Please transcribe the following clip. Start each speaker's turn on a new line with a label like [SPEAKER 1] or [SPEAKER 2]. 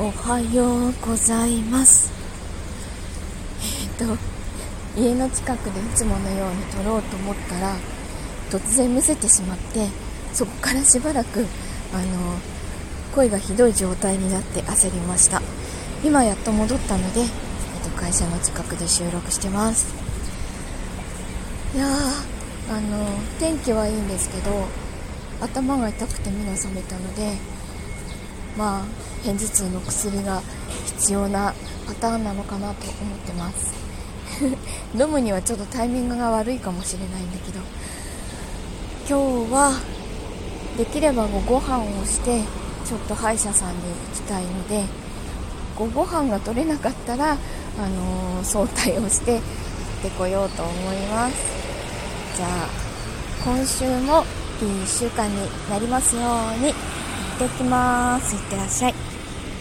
[SPEAKER 1] おはようございます。えっ、と家の近くでいつものように撮ろうと思ったら突然むせてしまってそこからしばらくあの声がひどい状態になって焦りました。今やっと戻ったので、えっと、会社の近くで収録してます。いやあの天気はいいんですけど頭が痛くて目が覚めたのでまあ片頭痛の薬が必要なパターンなのかなと思ってます。飲むにはちょっとタイミングが悪いかもしれないんだけど。今日はできればご飯をしてちょっと歯医者さんに行きたいのでごご飯が取れなかったら、あのー、早退をして行ってこようと思います。じゃあ今週もいい1週間になりますように。ってきます。いってらっしゃい。